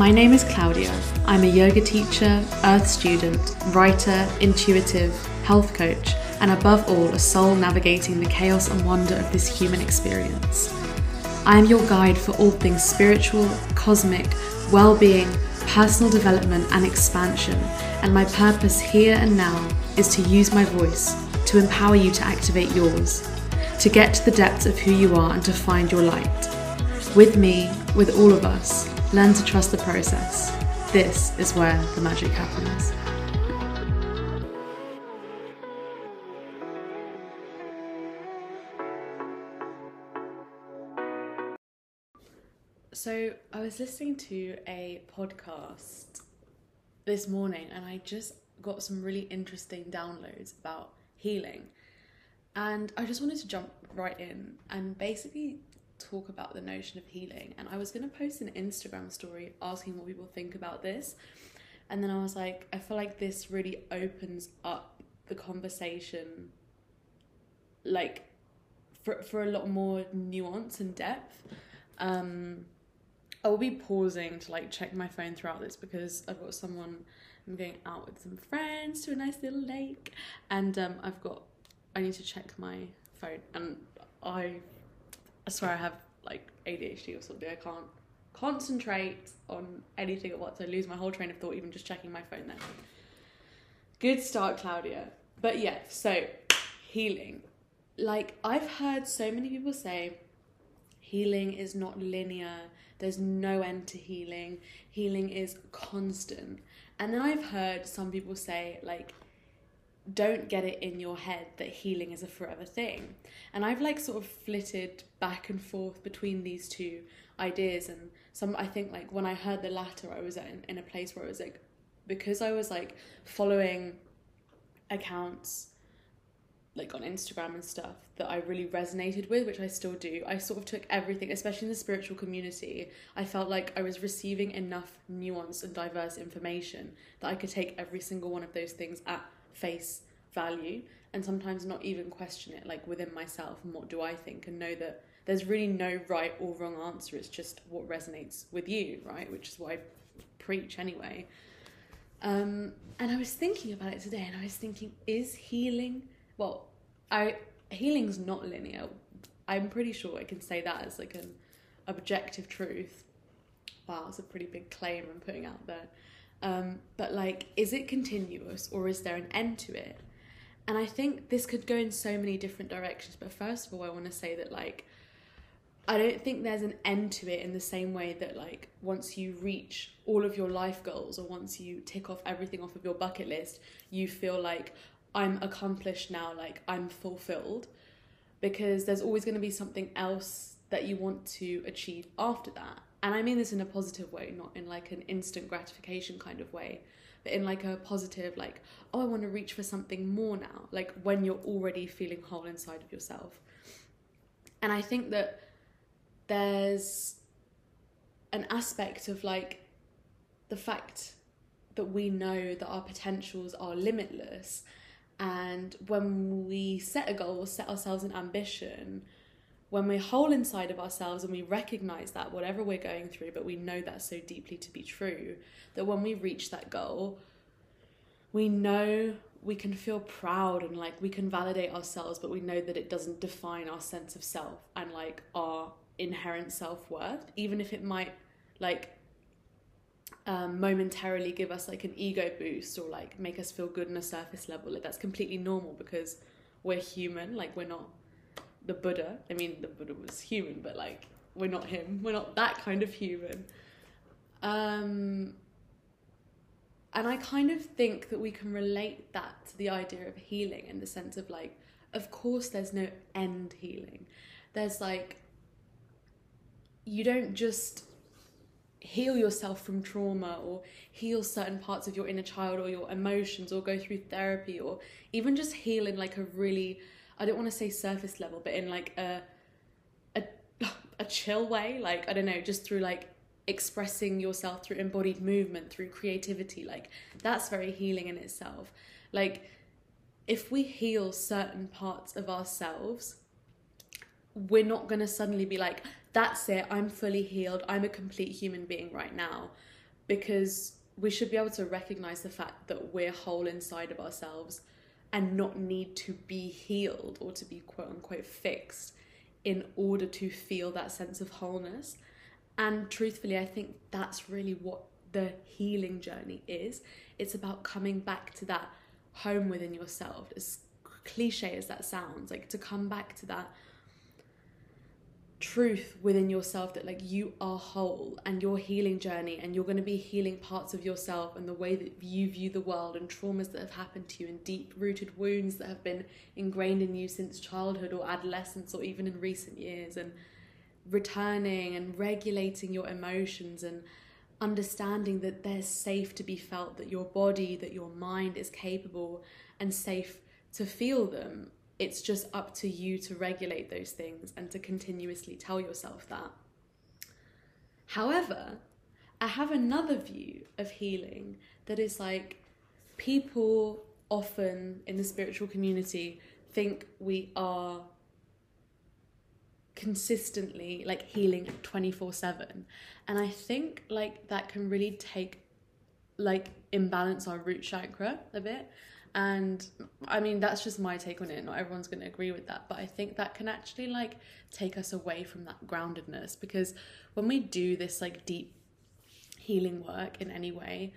My name is Claudia. I'm a yoga teacher, earth student, writer, intuitive, health coach, and above all, a soul navigating the chaos and wonder of this human experience. I am your guide for all things spiritual, cosmic, well being, personal development, and expansion. And my purpose here and now is to use my voice to empower you to activate yours, to get to the depths of who you are and to find your light. With me, with all of us, learn to trust the process. This is where the magic happens. So, I was listening to a podcast this morning and I just got some really interesting downloads about healing. And I just wanted to jump right in and basically talk about the notion of healing. And I was going to post an Instagram story asking what people think about this. And then I was like, I feel like this really opens up the conversation, like, for, for a lot more nuance and depth. Um, I will be pausing to like check my phone throughout this because I've got someone I'm going out with some friends to a nice little lake, and um, I've got I need to check my phone, and I I swear I have like ADHD or something. I can't concentrate on anything at once. I lose my whole train of thought even just checking my phone. Then good start, Claudia. But yeah, so healing. Like I've heard so many people say, healing is not linear. There's no end to healing. Healing is constant. And then I've heard some people say, like, don't get it in your head that healing is a forever thing. And I've like sort of flitted back and forth between these two ideas. And some, I think, like, when I heard the latter, I was in, in a place where I was like, because I was like following accounts like on Instagram and stuff that I really resonated with, which I still do. I sort of took everything, especially in the spiritual community. I felt like I was receiving enough nuanced and diverse information that I could take every single one of those things at face value and sometimes not even question it, like within myself and what do I think, and know that there's really no right or wrong answer. It's just what resonates with you, right? Which is what I preach anyway. Um, and I was thinking about it today, and I was thinking, is healing well, I healing's not linear. I'm pretty sure I can say that as like an objective truth. Wow, it's a pretty big claim I'm putting out there. Um, but like, is it continuous or is there an end to it? And I think this could go in so many different directions. But first of all, I want to say that like, I don't think there's an end to it in the same way that like once you reach all of your life goals or once you tick off everything off of your bucket list, you feel like I'm accomplished now, like I'm fulfilled, because there's always going to be something else that you want to achieve after that. And I mean this in a positive way, not in like an instant gratification kind of way, but in like a positive, like, oh, I want to reach for something more now, like when you're already feeling whole inside of yourself. And I think that there's an aspect of like the fact that we know that our potentials are limitless and when we set a goal, set ourselves an ambition, when we're whole inside of ourselves and we recognize that, whatever we're going through, but we know that so deeply to be true, that when we reach that goal, we know we can feel proud and like we can validate ourselves, but we know that it doesn't define our sense of self and like our inherent self worth, even if it might like um, momentarily give us like an ego boost or like make us feel good on a surface level. Like that's completely normal because we're human. Like we're not the Buddha. I mean, the Buddha was human, but like we're not him. We're not that kind of human. Um, and I kind of think that we can relate that to the idea of healing in the sense of like, of course, there's no end healing. There's like, you don't just heal yourself from trauma or heal certain parts of your inner child or your emotions or go through therapy or even just heal in like a really I don't want to say surface level but in like a a a chill way like I don't know just through like expressing yourself through embodied movement through creativity like that's very healing in itself like if we heal certain parts of ourselves we're not going to suddenly be like that's it, I'm fully healed, I'm a complete human being right now. because we should be able to recognize the fact that we're whole inside of ourselves and not need to be healed or to be quote unquote fixed in order to feel that sense of wholeness. And truthfully, I think that's really what the healing journey is. It's about coming back to that home within yourself, as cliche as that sounds, like to come back to that truth within yourself that like you are whole and your healing journey and you're going to be healing parts of yourself and the way that you view the world and traumas that have happened to you and deep rooted wounds that have been ingrained in you since childhood or adolescence or even in recent years and returning and regulating your emotions and understanding that they're safe to be felt that your body that your mind is capable and safe to feel them it's just up to you to regulate those things and to continuously tell yourself that. However, I have another view of healing that is like people often in the spiritual community think we are consistently like healing 24/7 and I think like that can really take like imbalance our root chakra a bit and i mean that's just my take on it not everyone's going to agree with that but i think that can actually like take us away from that groundedness because when we do this like deep healing work in any way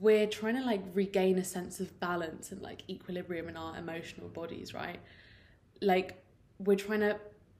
we're trying to like regain a sense of balance and like equilibrium in our emotional bodies right? Like we're trying to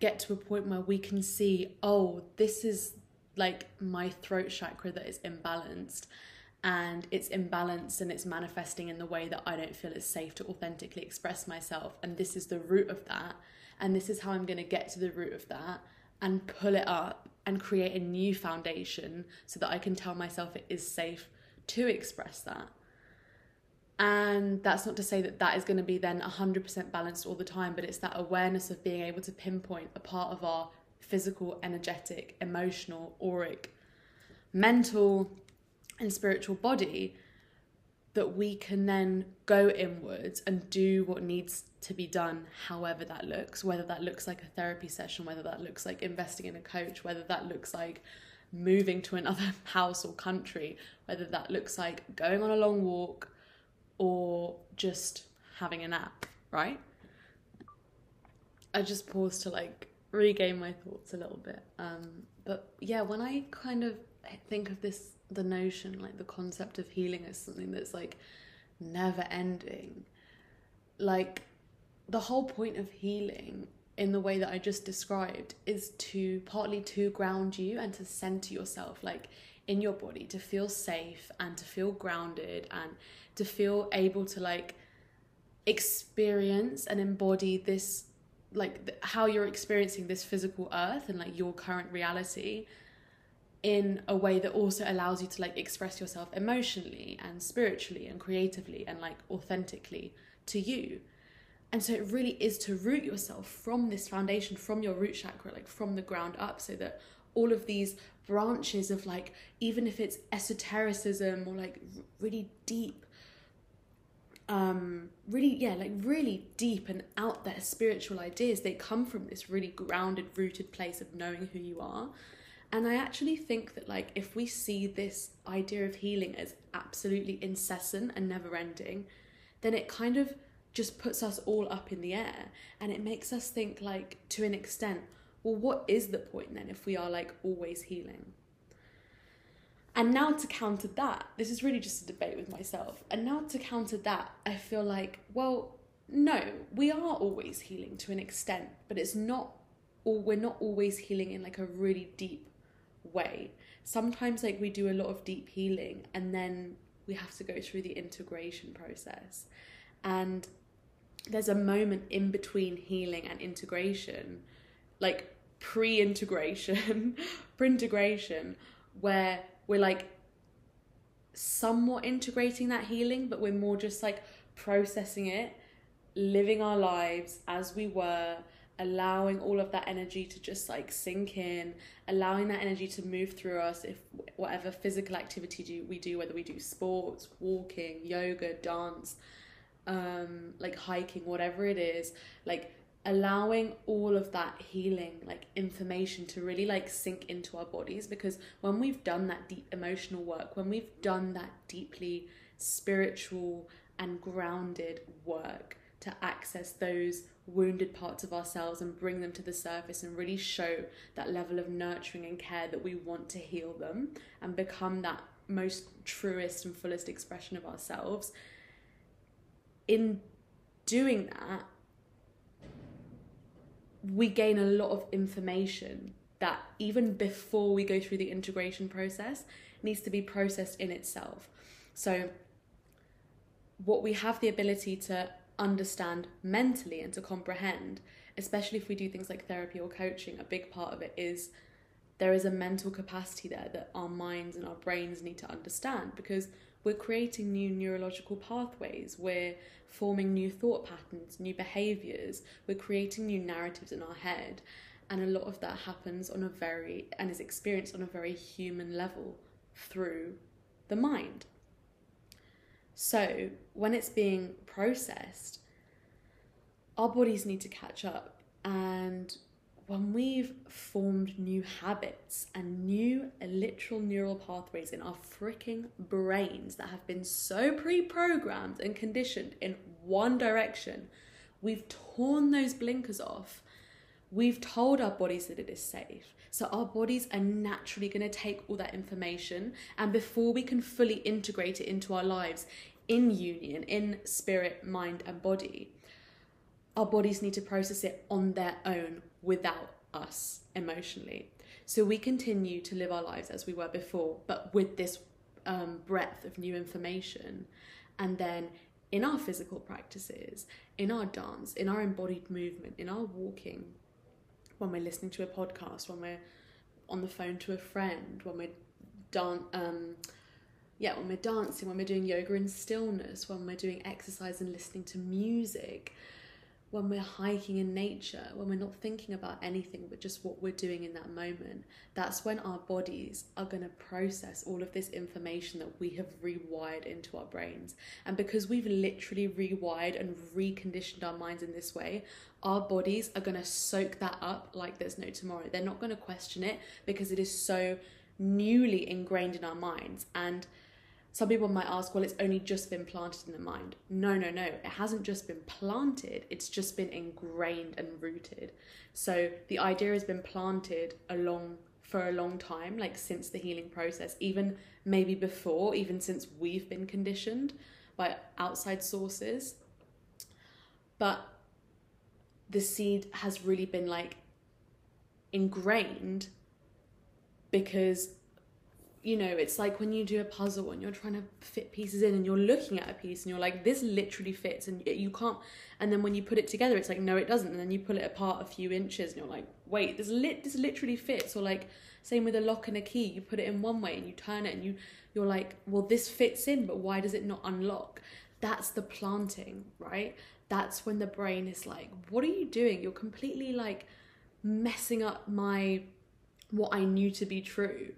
get to a point where we can see oh this is like my throat chakra that is imbalanced and it's imbalanced and it's manifesting in the way that I don't feel it's safe to authentically express myself. And this is the root of that. And this is how I'm going to get to the root of that and pull it up and create a new foundation so that I can tell myself it is safe to express that. And that's not to say that that is going to be then 100% balanced all the time, but it's that awareness of being able to pinpoint a part of our physical, energetic, emotional, auric, mental, and spiritual body that we can then go inwards and do what needs to be done, however that looks, whether that looks like a therapy session, whether that looks like investing in a coach, whether that looks like moving to another house or country, whether that looks like going on a long walk or just having a nap, right? I just paused to like regain my thoughts a little bit. Um, but yeah, when I kind of think of this the notion, like the concept of healing as something that's like never ending. Like the whole point of healing in the way that I just described is to partly to ground you and to center yourself like in your body to feel safe and to feel grounded and to feel able to like experience and embody this like th- how you're experiencing this physical earth and like your current reality in a way that also allows you to like express yourself emotionally and spiritually and creatively and like authentically to you. And so it really is to root yourself from this foundation, from your root chakra, like from the ground up, so that all of these branches of like, even if it's esotericism or like really deep, um, really, yeah, like really deep and out there spiritual ideas, they come from this really grounded, rooted place of knowing who you are and I actually think that, like, if we see this idea of healing as absolutely incessant and never ending, then it kind of just puts us all up in the air and it makes us think, like, to an extent, well, what is the point then if we are, like, always healing? And now to counter that, this is really just a debate with myself. And now to counter that, I feel like, well, no, we are always healing to an extent, but it's not or we're not always healing in like a really deep way. Sometimes, like, we do a lot of deep healing and then we have to go through the integration process. And there's a moment in between healing and integration, like pre integration, pre integration, where we're like somewhat integrating that healing, but we're more just like processing it, living our lives as we were, allowing all of that energy to just like sink in allowing that energy to move through us if whatever physical activity do we do whether we do sports walking yoga dance um like hiking whatever it is like allowing all of that healing like information to really like sink into our bodies because when we've done that deep emotional work when we've done that deeply spiritual and grounded work to access those wounded parts of ourselves and bring them to the surface and really show that level of nurturing and care that we want to heal them and become that most truest and fullest expression of ourselves in doing that we gain a lot of information that even before we go through the integration process needs to be processed in itself. So, what we have the ability to understand mentally and to comprehend, especially if we do things like therapy or coaching, a big part of it is there is a mental capacity there that our minds and our brains need to understand because we're creating new neurological pathways, we're forming new thought patterns, new behaviors, we're creating new narratives in our head. And a lot of that happens on a very, and is experienced on a very human level through the mind. So when it's being processed, our bodies need to catch up. And when we've formed new habits and new literal neural pathways in our freaking brains that have been so pre programmed and conditioned in one direction, we've torn those blinkers off. We've told our bodies that it is safe. So our bodies are naturally going to take all that information. And before we can fully integrate it into our lives in union, in spirit, mind, and body, our bodies need to process it on their own without us emotionally. So we continue to live our lives as we were before, but with this um, breadth of new information. And then in our physical practices, in our dance, in our embodied movement, in our walking, when we're listening to a podcast, when we're on the phone to a friend, when we're dan- um, yeah, when we're dancing, when we're doing yoga in stillness, when we're doing exercise and listening to music, when we're hiking in nature, when we're not thinking about anything but just what we're doing in that moment, that's when our bodies are going to process all of this information that we have rewired into our brains. And because we've literally rewired and reconditioned our minds in this way, our bodies are going to soak that up like there's no tomorrow. They're not going to question it because it is so newly ingrained in our minds. And some people might ask, well, it's only just been planted in the mind. No, no, no. It hasn't just been planted, it's just been ingrained and rooted. So the idea has been planted along for a long time, like since the healing process, even maybe before, even since we've been conditioned by outside sources. But the seed has really been like ingrained because you know, it's like when you do a puzzle and you're trying to fit pieces in and you're looking at a piece and you're like, this literally fits and you can't. And then when you put it together, it's like, no, it doesn't. And then you pull it apart a few inches and you're like, wait, this lit, this literally fits. Or like, same with a lock and a key, you put it in one way and you turn it and you, you're like, well, this fits in, but why does it not unlock? That's the planting, right? That's when the brain is like, what are you doing? You're completely like messing up my, what I knew to be true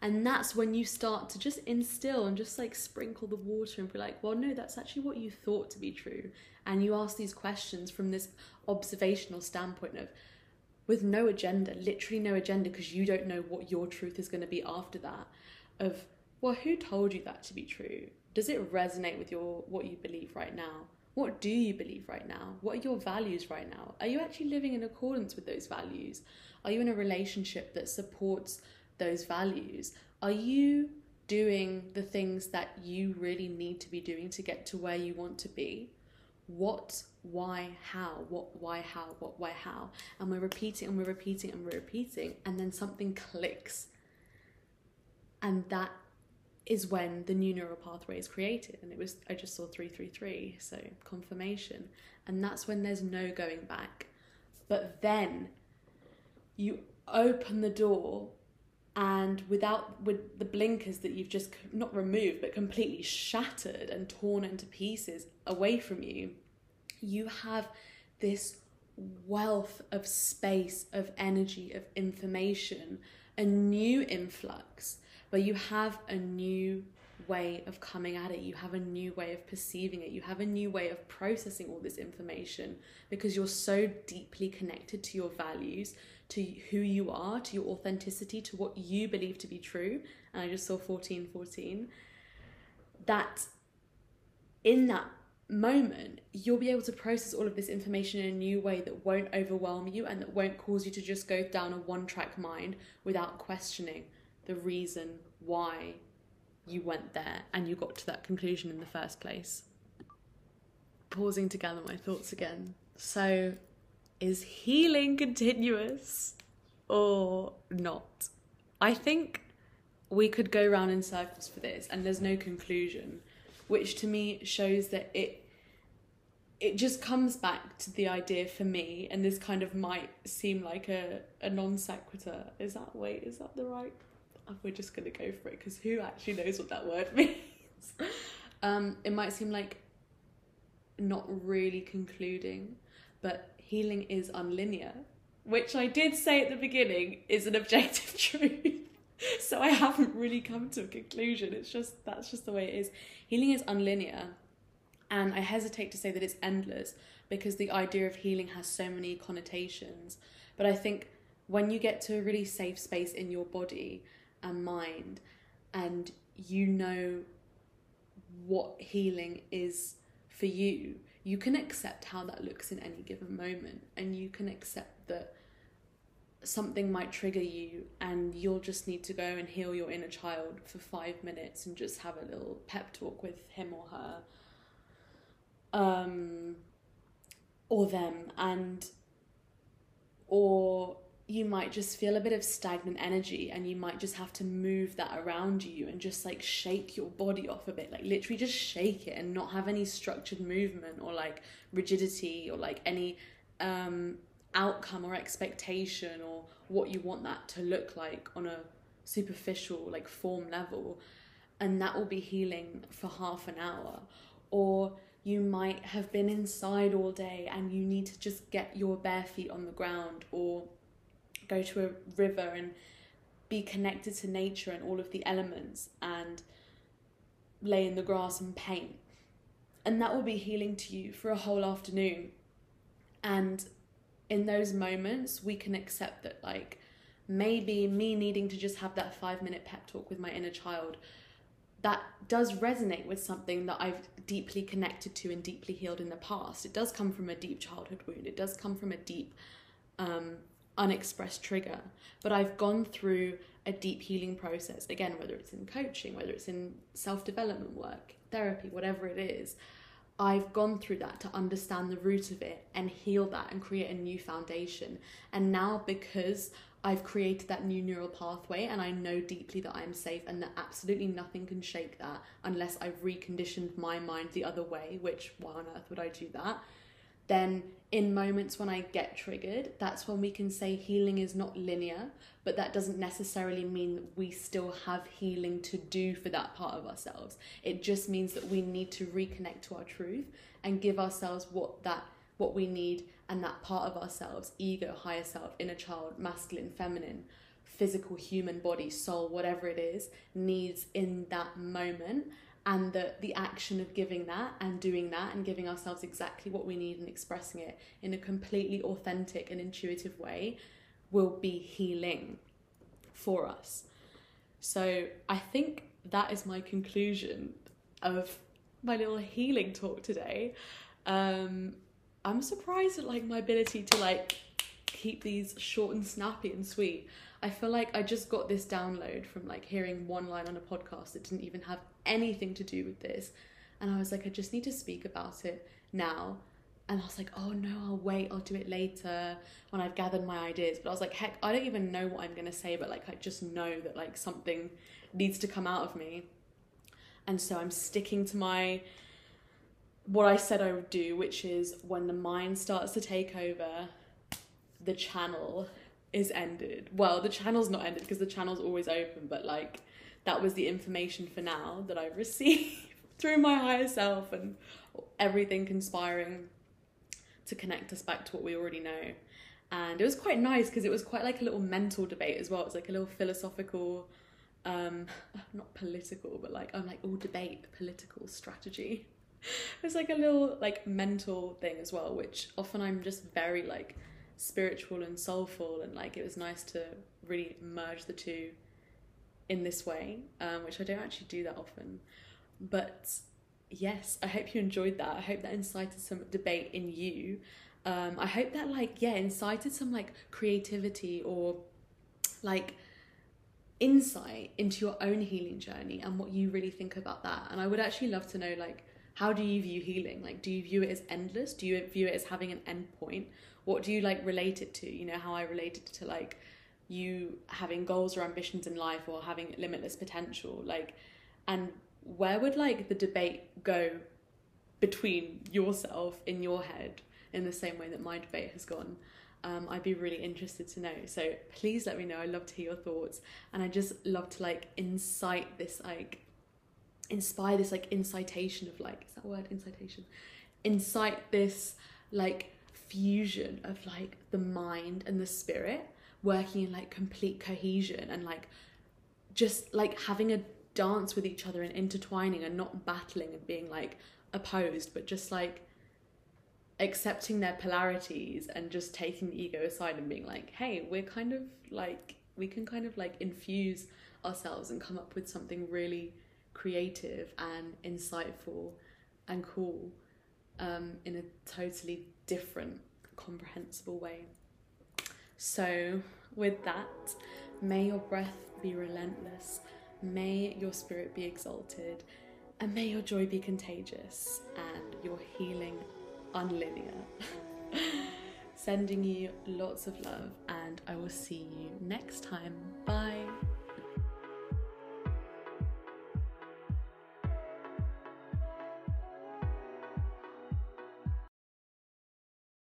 and that's when you start to just instill and just like sprinkle the water and be like, well, no, that's actually what you thought to be true. And you ask these questions from this observational standpoint of, with no agenda, literally no agenda, because you don't know what your truth is going to be after that. Of, well, who told you that to be true? Does it resonate with your what you believe right now? What do you believe right now? What are your values right now? Are you actually living in accordance with those values? Are you in a relationship that supports those values? Are you doing the things that you really need to be doing to get to where you want to be? What, why, how, what, why, how, what, why, how. And we're repeating and we're repeating and we're repeating, and then something clicks. And that is when the new neural pathway is created. And it was, I just saw 333, so confirmation. And that's when there's no going back. But then you open the door and without with the blinkers that you've just not removed but completely shattered and torn into pieces away from you you have this wealth of space of energy of information a new influx where you have a new way of coming at it. You have a new way of perceiving it. You have a new way of processing all this information because you're so deeply connected to your values, to who you are, to your authenticity, to what you believe to be true. And I just saw 1414. That in that moment, you'll be able to process all of this information in a new way that won't overwhelm you and that won't cause you to just go down a one track mind without questioning the reason why you went there and you got to that conclusion in the first place. Pausing to gather my thoughts again. So, is healing continuous or not? I think we could go round in circles for this and there's no conclusion which to me shows that it it just comes back to the idea for me, and this kind of might seem like a, a non sequitur. Is that wait? Is that the right? Oh, we're just gonna go for it because who actually knows what that word means? um, it might seem like not really concluding, but healing is unlinear, which I did say at the beginning is an objective truth. so I haven't really come to a conclusion. It's just that's just the way it is. Healing is unlinear, and I hesitate to say that it's endless because the idea of healing has so many connotations. But I think when you get to a really safe space in your body and mind, and you know what healing is for you, you can accept how that looks in any given moment, and you can accept that something might trigger you and you'll just need to go and heal your inner child for five minutes and just have a little pep talk with him or her um or them and or you might just feel a bit of stagnant energy and you might just have to move that around you and just like shake your body off a bit like literally just shake it and not have any structured movement or like rigidity or like any um outcome or expectation or what you want that to look like on a superficial like form level. And that will be healing for half an hour. Or you might have been inside all day and you need to just get your bare feet on the ground or go to a river and be connected to nature and all of the elements and lay in the grass and paint and that will be healing to you for a whole afternoon and in those moments we can accept that like maybe me needing to just have that 5 minute pep talk with my inner child that does resonate with something that I've deeply connected to and deeply healed in the past. It does come from a deep childhood wound. It does come from a deep um, unexpressed trigger. But I've gone through a deep healing process. Again, whether it's in coaching, whether it's in self development work, therapy, whatever it is, I've gone through that to understand the root of it and heal that and create a new foundation. And now, because I've created that new neural pathway and I know deeply that I'm safe and that absolutely nothing can shake that unless I've reconditioned my mind the other way, which why on earth would I do that? Then, in moments when I get triggered, that's when we can say healing is not linear, but that doesn't necessarily mean that we still have healing to do for that part of ourselves. It just means that we need to reconnect to our truth and give ourselves what that what we need and that part of ourselves, ego, higher self, inner child, masculine, feminine, physical human body, soul, whatever it is, needs in that moment and the the action of giving that and doing that and giving ourselves exactly what we need and expressing it in a completely authentic and intuitive way will be healing for us. So I think that is my conclusion of my little healing talk today. Um, I'm surprised at like my ability to like keep these short and snappy and sweet. I feel like I just got this download from like hearing one line on a podcast that didn't even have anything to do with this. And I was like, I just need to speak about it now. And I was like, oh no, I'll wait, I'll do it later when I've gathered my ideas. But I was like, heck, I don't even know what I'm gonna say, but like I just know that like something needs to come out of me. And so I'm sticking to my what I said I would do, which is when the mind starts to take over, the channel is ended. Well, the channel's not ended because the channel's always open, but like that was the information for now that I received through my higher self and everything conspiring to connect us back to what we already know. And it was quite nice because it was quite like a little mental debate as well. It was like a little philosophical um, not political, but like I'm like all debate, political strategy. it's like a little like mental thing as well, which often I'm just very like spiritual and soulful, and like it was nice to really merge the two in this way, um, which I don't actually do that often. But yes, I hope you enjoyed that. I hope that incited some debate in you. Um, I hope that like yeah incited some like creativity or like insight into your own healing journey and what you really think about that. And I would actually love to know like how do you view healing? Like do you view it as endless? Do you view it as having an end point? What do you like relate it to? You know how I related to like you having goals or ambitions in life or having limitless potential like and where would like the debate go between yourself in your head in the same way that my debate has gone? Um, I'd be really interested to know. So please let me know. I love to hear your thoughts, and I just love to like incite this like inspire this like incitation of like is that word? Incitation. Incite this like fusion of like the mind and the spirit working in like complete cohesion and like just like having a dance with each other and intertwining and not battling and being like opposed but just like accepting their polarities and just taking the ego aside and being like hey we're kind of like we can kind of like infuse ourselves and come up with something really creative and insightful and cool um, in a totally different comprehensible way so, with that, may your breath be relentless, may your spirit be exalted, and may your joy be contagious and your healing unlinear. Sending you lots of love, and I will see you next time. Bye.